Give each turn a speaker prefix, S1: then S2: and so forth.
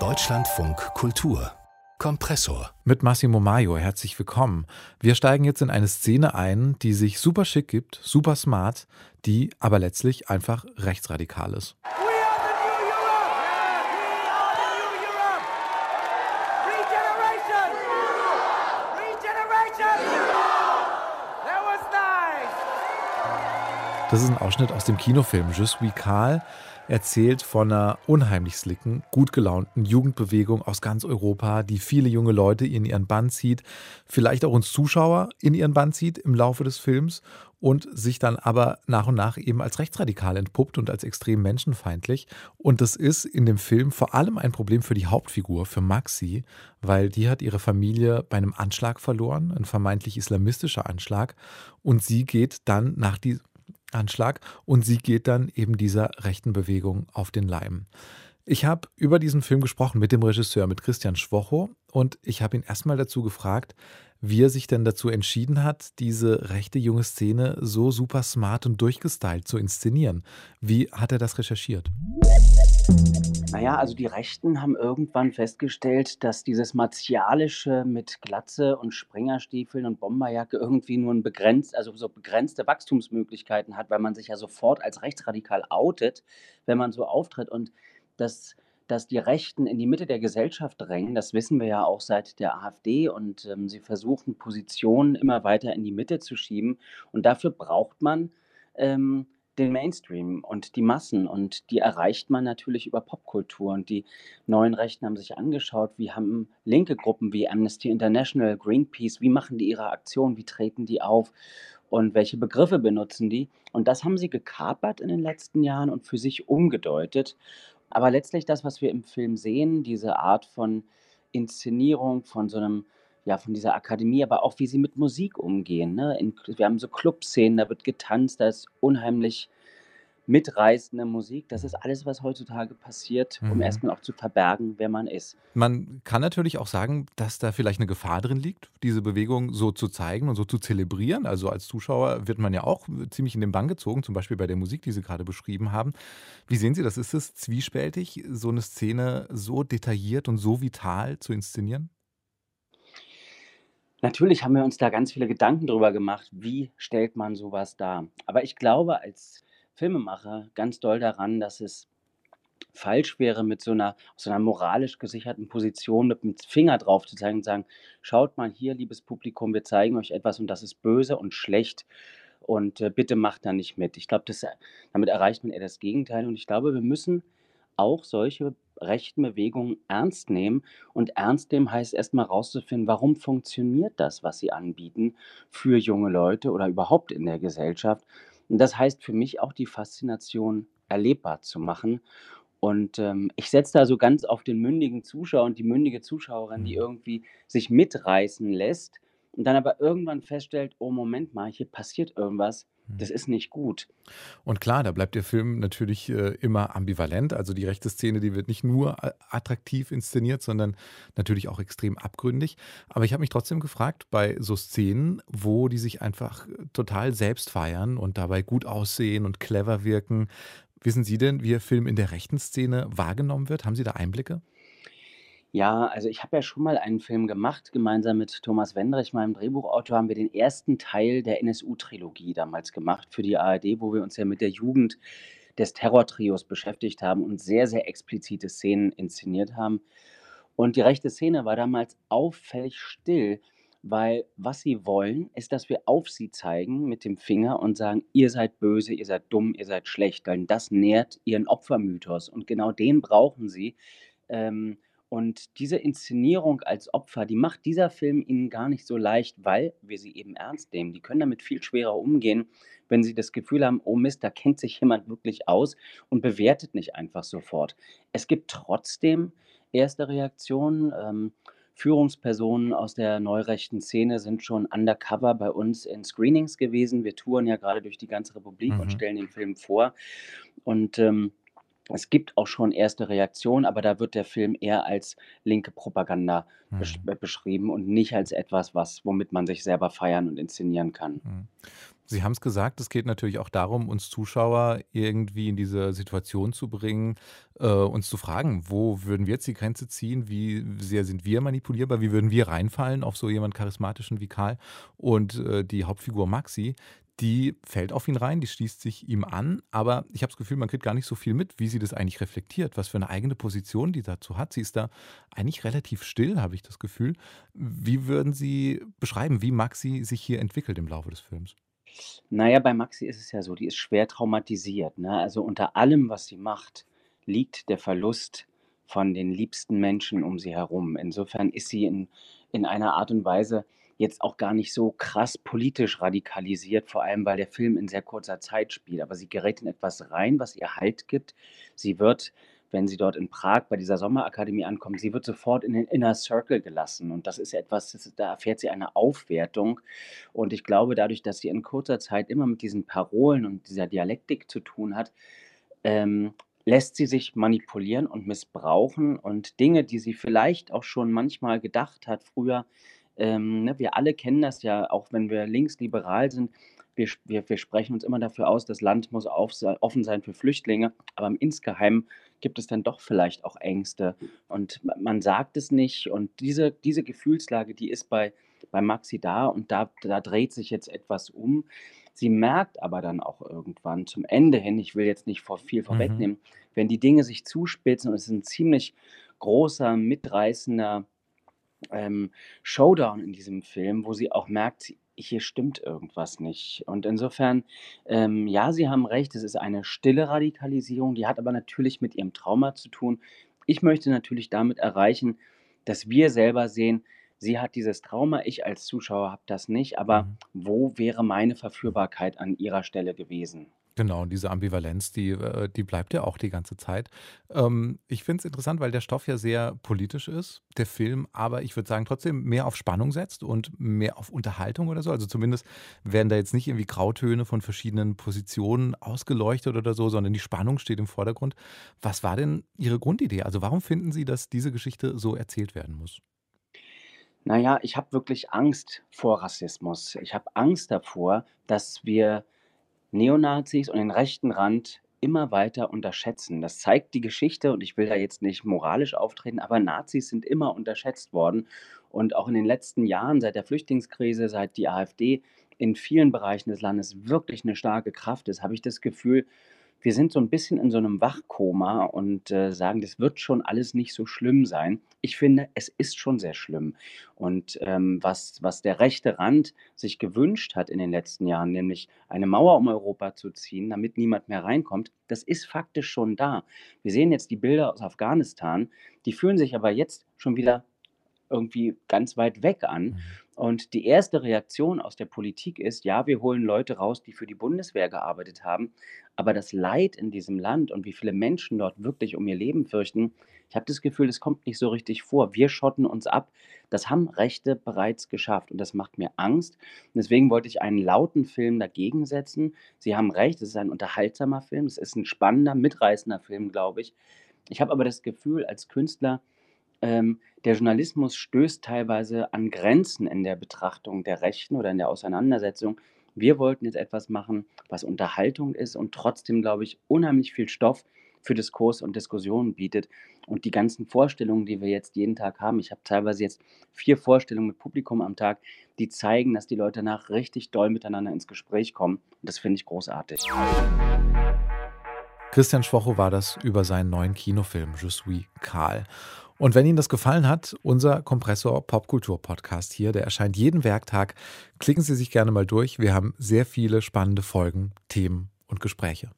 S1: Deutschlandfunk Kultur Kompressor.
S2: Mit Massimo Maio, herzlich willkommen. Wir steigen jetzt in eine Szene ein, die sich super schick gibt, super smart, die aber letztlich einfach rechtsradikal ist. Das ist ein Ausschnitt aus dem Kinofilm Je suis Karl erzählt von einer unheimlich slicken, gut gelaunten Jugendbewegung aus ganz Europa, die viele junge Leute in ihren Bann zieht, vielleicht auch uns Zuschauer in ihren Bann zieht im Laufe des Films und sich dann aber nach und nach eben als rechtsradikal entpuppt und als extrem menschenfeindlich. Und das ist in dem Film vor allem ein Problem für die Hauptfigur, für Maxi, weil die hat ihre Familie bei einem Anschlag verloren, ein vermeintlich islamistischer Anschlag. Und sie geht dann nach die, Anschlag und sie geht dann eben dieser rechten Bewegung auf den Leim. Ich habe über diesen Film gesprochen mit dem Regisseur, mit Christian Schwocho und ich habe ihn erstmal dazu gefragt, wie er sich denn dazu entschieden hat, diese rechte junge Szene so super smart und durchgestylt zu inszenieren. Wie hat er das recherchiert?
S3: Naja, also die Rechten haben irgendwann festgestellt, dass dieses Martialische mit Glatze und Springerstiefeln und Bomberjacke irgendwie nur ein begrenzt, also so begrenzte Wachstumsmöglichkeiten hat, weil man sich ja sofort als rechtsradikal outet, wenn man so auftritt. Und das dass die Rechten in die Mitte der Gesellschaft drängen. Das wissen wir ja auch seit der AfD und ähm, sie versuchen, Positionen immer weiter in die Mitte zu schieben. Und dafür braucht man ähm, den Mainstream und die Massen und die erreicht man natürlich über Popkultur. Und die neuen Rechten haben sich angeschaut, wie haben linke Gruppen wie Amnesty International, Greenpeace, wie machen die ihre Aktion, wie treten die auf und welche Begriffe benutzen die. Und das haben sie gekapert in den letzten Jahren und für sich umgedeutet. Aber letztlich das, was wir im Film sehen, diese Art von Inszenierung, von so einem ja, von dieser Akademie, aber auch wie sie mit Musik umgehen, ne? In wir haben so Clubszenen, da wird getanzt, da ist unheimlich mitreißende Musik. Das ist alles, was heutzutage passiert, um Mhm. erst auch zu verbergen, wer man ist.
S2: Man kann natürlich auch sagen, dass da vielleicht eine Gefahr drin liegt, diese Bewegung so zu zeigen und so zu zelebrieren. Also als Zuschauer wird man ja auch ziemlich in den Bann gezogen, zum Beispiel bei der Musik, die Sie gerade beschrieben haben. Wie sehen Sie das? Ist es zwiespältig, so eine Szene so detailliert und so vital zu inszenieren?
S3: Natürlich haben wir uns da ganz viele Gedanken drüber gemacht, wie stellt man sowas dar? Aber ich glaube als Filmemacher ganz doll daran, dass es falsch wäre, mit so einer so 'ner moralisch gesicherten Position mit dem Finger drauf zu zeigen und sagen: „Schaut mal hier, liebes Publikum, wir zeigen euch etwas und das ist böse und schlecht und, äh, bitte macht da nicht mit.“ Ich glaube, damit erreicht man eher das Gegenteil und ich glaube, wir müssen auch solche rechten Bewegungen ernst nehmen und ernst nehmen heißt erst mal rauszufinden, warum funktioniert das, was sie anbieten für junge Leute oder überhaupt in der Gesellschaft und das heißt für mich auch die Faszination erlebbar zu machen. Und, ähm, ich setze da so ganz auf den mündigen Zuschauer und die mündige Zuschauerin, die mhm. irgendwie sich mitreißen lässt und dann aber irgendwann feststellt: „Oh, Moment mal, hier passiert irgendwas. Das mhm. ist nicht gut.
S2: Und klar, da bleibt der Film natürlich äh, immer ambivalent. Also die rechte Szene, die wird nicht nur attraktiv inszeniert, sondern natürlich auch extrem abgründig. Aber ich habe mich trotzdem gefragt, bei so Szenen, wo die sich einfach total selbst feiern und dabei gut aussehen und clever wirken, wissen Sie denn, wie der Film in der rechten Szene wahrgenommen wird? Haben Sie da Einblicke?
S3: Ja, also ich habe ja schon mal einen Film gemacht, gemeinsam mit Thomas Wendrich, meinem Drehbuchautor, haben wir den ersten Teil der NSU-Trilogie damals gemacht für die ARD, wo wir uns ja mit der Jugend des Terrortrios beschäftigt haben und sehr, sehr explizite Szenen inszeniert haben. Und die rechte Szene war damals auffällig still, weil was sie wollen, ist, dass wir auf sie zeigen mit dem Finger und sagen, ihr seid böse, ihr seid dumm, ihr seid schlecht, denn das nährt ihren Opfermythos und genau den brauchen sie. Ähm, und diese Inszenierung als Opfer, die macht dieser Film ihnen gar nicht so leicht, weil wir sie eben ernst nehmen. Die können damit viel schwerer umgehen, wenn sie das Gefühl haben, oh Mist, da kennt sich jemand wirklich aus und bewertet nicht einfach sofort. Es gibt trotzdem erste Reaktionen. Ähm, Führungspersonen aus der neurechten Szene sind schon undercover bei uns in Screenings gewesen. Wir touren ja gerade durch die ganze Republik und mhm. stellen den Film vor. Und ähm, es gibt auch schon erste Reaktionen, aber da wird der Film eher als linke Propaganda besch Mhm. beschrieben und nicht als etwas, was womit man sich selber feiern und inszenieren kann.
S2: Mhm. Sie haben es gesagt, es geht natürlich auch darum, uns Zuschauer irgendwie in diese Situation zu bringen, äh, uns zu fragen, wo würden wir jetzt die Grenze ziehen, wie sehr sind wir manipulierbar, wie würden wir reinfallen auf so jemanden charismatischen wie Karl. Und äh, die Hauptfigur Maxi, die fällt auf ihn rein, die schließt sich ihm an, aber ich habe das Gefühl, man kriegt gar nicht so viel mit, wie sie das eigentlich reflektiert, was für eine eigene Position die dazu hat. Sie ist da eigentlich relativ still, habe ich das Gefühl. Wie würden Sie beschreiben, wie Maxi sich hier entwickelt im Laufe des Films?
S3: Naja, bei Maxi ist es ja so, die ist schwer traumatisiert, ne? Also, unter allem, was sie macht, liegt der Verlust von den liebsten Menschen um sie herum. Insofern ist sie in in einer Art und Weise jetzt auch gar nicht so krass politisch radikalisiert, vor allem weil der Film in sehr kurzer Zeit spielt. Aber sie gerät in etwas rein, was ihr Halt gibt. Sie wird, wenn sie dort in Prag bei dieser Sommerakademie ankommt, sie wird sofort in den Inner Circle gelassen. Und das ist etwas, das, da erfährt sie eine Aufwertung. Und ich glaube, dadurch, dass sie in kurzer Zeit immer mit diesen Parolen und dieser Dialektik zu tun hat, ähm, lässt sie sich manipulieren und missbrauchen und Dinge, die sie vielleicht auch schon manchmal gedacht hat früher, ähm, ne, wir alle kennen das ja, auch wenn wir linksliberal sind. Wir, wir, wir sprechen uns immer dafür aus, das Land muss auf, offen sein für Flüchtlinge, aber im Insgeheim gibt es dann doch vielleicht auch Ängste und man sagt es nicht. Und diese, diese Gefühlslage, die ist bei, bei Maxi da und da, da dreht sich jetzt etwas um. Sie merkt aber dann auch irgendwann zum Ende hin, ich will jetzt nicht vor viel Mhm. vorwegnehmen, wenn die Dinge sich zuspitzen und es ist ein ziemlich großer, mitreißender ähm, Showdown in diesem Film, wo sie auch merkt, hier stimmt irgendwas nicht. Und insofern, ähm, ja, Sie haben recht, es ist eine stille Radikalisierung, die hat aber natürlich mit ihrem Trauma zu tun. Ich möchte natürlich damit erreichen, dass wir selber sehen, sie hat dieses Trauma, ich als Zuschauer habe das nicht, aber
S2: Mhm.
S3: wo wäre meine Verführbarkeit an ihrer Stelle gewesen?
S2: Genau, und diese Ambivalenz, die, äh, die bleibt ja auch die ganze Zeit. Ähm, ich finde es interessant, weil der Stoff ja sehr politisch ist, der Film, aber ich würde sagen, trotzdem mehr auf Spannung setzt und mehr auf Unterhaltung oder so. Also zumindest werden da jetzt nicht irgendwie Grautöne von verschiedenen Positionen ausgeleuchtet oder so, sondern die Spannung steht im Vordergrund. Was war denn Ihre Grundidee? Also warum finden Sie, dass diese Geschichte so erzählt werden muss?
S3: Naja, ich habe wirklich Angst vor Rassismus. Ich habe Angst davor, dass wir Neonazis und den rechten Rand immer weiter unterschätzen. Das zeigt die Geschichte und ich will da jetzt nicht moralisch auftreten, aber Nazis sind immer unterschätzt worden und auch in den letzten Jahren, seit der Flüchtlingskrise, seit die AfD in vielen Bereichen des Landes wirklich eine starke Kraft ist, habe ich das Gefühl, wir sind so ein bisschen in so einem Wachkoma und, äh, sagen, das wird schon alles nicht so schlimm sein. Ich finde, es ist schon sehr schlimm. Und, ähm, was was der rechte Rand sich gewünscht hat in den letzten Jahren, nämlich eine Mauer um Europa zu ziehen, damit niemand mehr reinkommt, das ist faktisch schon da. Wir sehen jetzt die Bilder aus Afghanistan, die fühlen sich aber jetzt schon wieder irgendwie ganz weit weg an.
S2: Mhm.
S3: Und die erste Reaktion aus der Politik ist, ja, wir holen Leute raus, die für die Bundeswehr gearbeitet haben. Aber das Leid in diesem Land und wie viele Menschen dort wirklich um ihr Leben fürchten, ich habe das Gefühl, das kommt nicht so richtig vor. Wir schotten uns ab. Das haben Rechte bereits geschafft und das macht mir Angst. Und deswegen wollte ich einen lauten Film dagegen setzen. Sie haben recht, es ist ein unterhaltsamer Film, es ist ein spannender, mitreißender Film, glaube ich. Ich habe aber das Gefühl, als Künstler, ähm, der Journalismus stößt teilweise an Grenzen in der Betrachtung der Rechten oder in der Auseinandersetzung. Wir wollten jetzt etwas machen, was Unterhaltung ist und trotzdem, glaube ich, unheimlich viel Stoff für Diskurs und Diskussionen bietet. Und die ganzen Vorstellungen, die wir jetzt jeden Tag haben, ich habe teilweise jetzt vier Vorstellungen mit Publikum am Tag, die zeigen, dass die Leute danach richtig doll miteinander ins Gespräch kommen. Und das finde ich großartig.
S2: Christian Schwocho war das über seinen neuen Kinofilm Je suis Karl. Und wenn Ihnen das gefallen hat, unser Kompressor Popkultur Podcast hier, der erscheint jeden Werktag. Klicken Sie sich gerne mal durch. Wir haben sehr viele spannende Folgen, Themen und Gespräche.